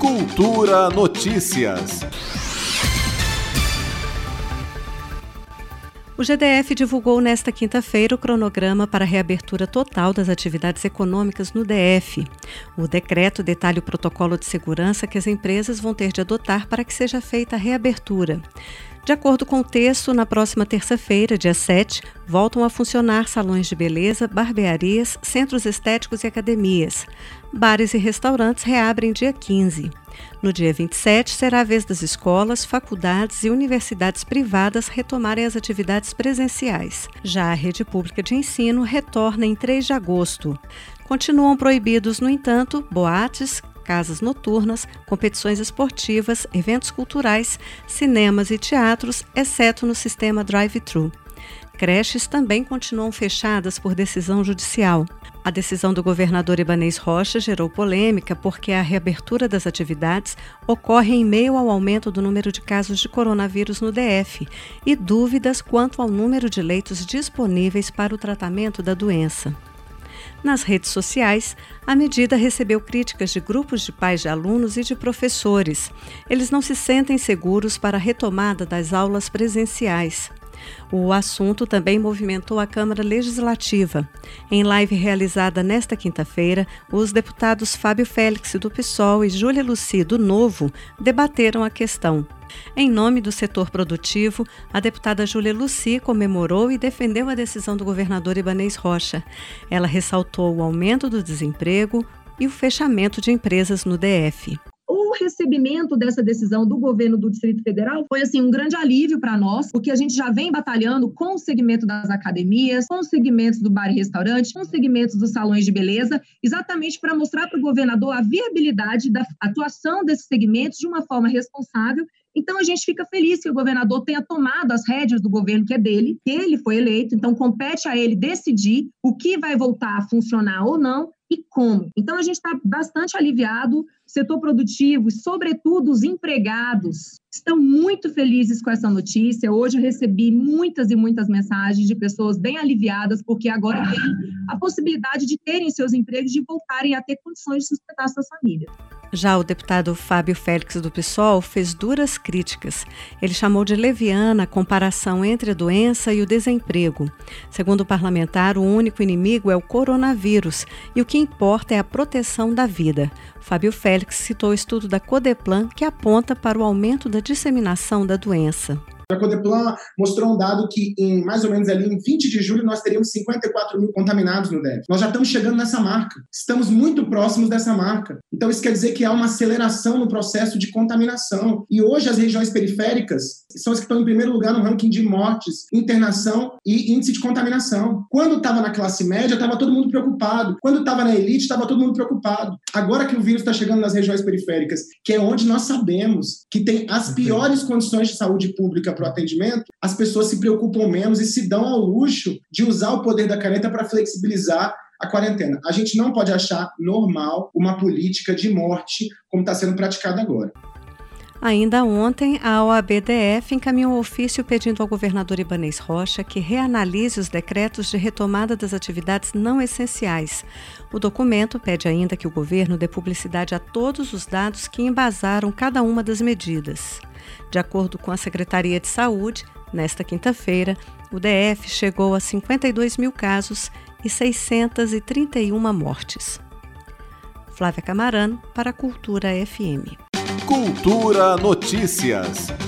Cultura Notícias. O GDF divulgou nesta quinta-feira o cronograma para a reabertura total das atividades econômicas no DF. O decreto detalha o protocolo de segurança que as empresas vão ter de adotar para que seja feita a reabertura. De acordo com o texto, na próxima terça-feira, dia 7, voltam a funcionar salões de beleza, barbearias, centros estéticos e academias. Bares e restaurantes reabrem dia 15. No dia 27, será a vez das escolas, faculdades e universidades privadas retomarem as atividades presenciais. Já a rede pública de ensino retorna em 3 de agosto. Continuam proibidos, no entanto, boates, casas noturnas, competições esportivas, eventos culturais, cinemas e teatros, exceto no sistema drive-thru. Creches também continuam fechadas por decisão judicial. A decisão do governador Ibanês Rocha gerou polêmica porque a reabertura das atividades ocorre em meio ao aumento do número de casos de coronavírus no DF e dúvidas quanto ao número de leitos disponíveis para o tratamento da doença. Nas redes sociais, a medida recebeu críticas de grupos de pais de alunos e de professores. Eles não se sentem seguros para a retomada das aulas presenciais. O assunto também movimentou a Câmara Legislativa. Em live realizada nesta quinta-feira, os deputados Fábio Félix, do PSOL, e Júlia Luci, do Novo, debateram a questão. Em nome do setor produtivo, a deputada Júlia Luci comemorou e defendeu a decisão do governador Ibanês Rocha. Ela ressaltou o aumento do desemprego e o fechamento de empresas no DF o recebimento dessa decisão do governo do Distrito Federal foi assim um grande alívio para nós, porque a gente já vem batalhando com o segmento das academias, com os segmentos do bar e restaurante, com os segmentos dos salões de beleza, exatamente para mostrar para o governador a viabilidade da atuação desses segmentos de uma forma responsável então a gente fica feliz que o governador tenha tomado as rédeas do governo que é dele, que ele foi eleito, então compete a ele decidir o que vai voltar a funcionar ou não e como. Então a gente está bastante aliviado, setor produtivo e, sobretudo, os empregados estão muito felizes com essa notícia. Hoje eu recebi muitas e muitas mensagens de pessoas bem aliviadas, porque agora tem a possibilidade de terem seus empregos, de voltarem a ter condições de sustentar suas famílias. Já o deputado Fábio Félix do PSOL fez duras críticas. Ele chamou de leviana a comparação entre a doença e o desemprego. Segundo o parlamentar, o único inimigo é o coronavírus e o que importa é a proteção da vida. Fábio Félix citou o estudo da Codeplan que aponta para o aumento da disseminação da doença. A Codeplan mostrou um dado que em mais ou menos ali em 20 de julho nós teríamos 54 mil contaminados no DEF. Nós já estamos chegando nessa marca. Estamos muito próximos dessa marca. Então isso quer dizer que há uma aceleração no processo de contaminação. E hoje as regiões periféricas são as que estão em primeiro lugar no ranking de mortes, internação e índice de contaminação. Quando estava na classe média, estava todo mundo preocupado. Quando estava na elite, estava todo mundo preocupado. Agora que o vírus está chegando nas regiões periféricas, que é onde nós sabemos que tem as piores condições de saúde pública para o atendimento, as pessoas se preocupam menos e se dão ao luxo de usar o poder da caneta para flexibilizar a quarentena. A gente não pode achar normal uma política de morte como está sendo praticada agora. Ainda ontem, a OABDF encaminhou ofício pedindo ao governador Ibanês Rocha que reanalise os decretos de retomada das atividades não essenciais. O documento pede ainda que o governo dê publicidade a todos os dados que embasaram cada uma das medidas. De acordo com a Secretaria de Saúde, nesta quinta-feira, o DF chegou a 52 mil casos e 631 mortes. Flávia Camarano, para a Cultura FM. Cultura Notícias.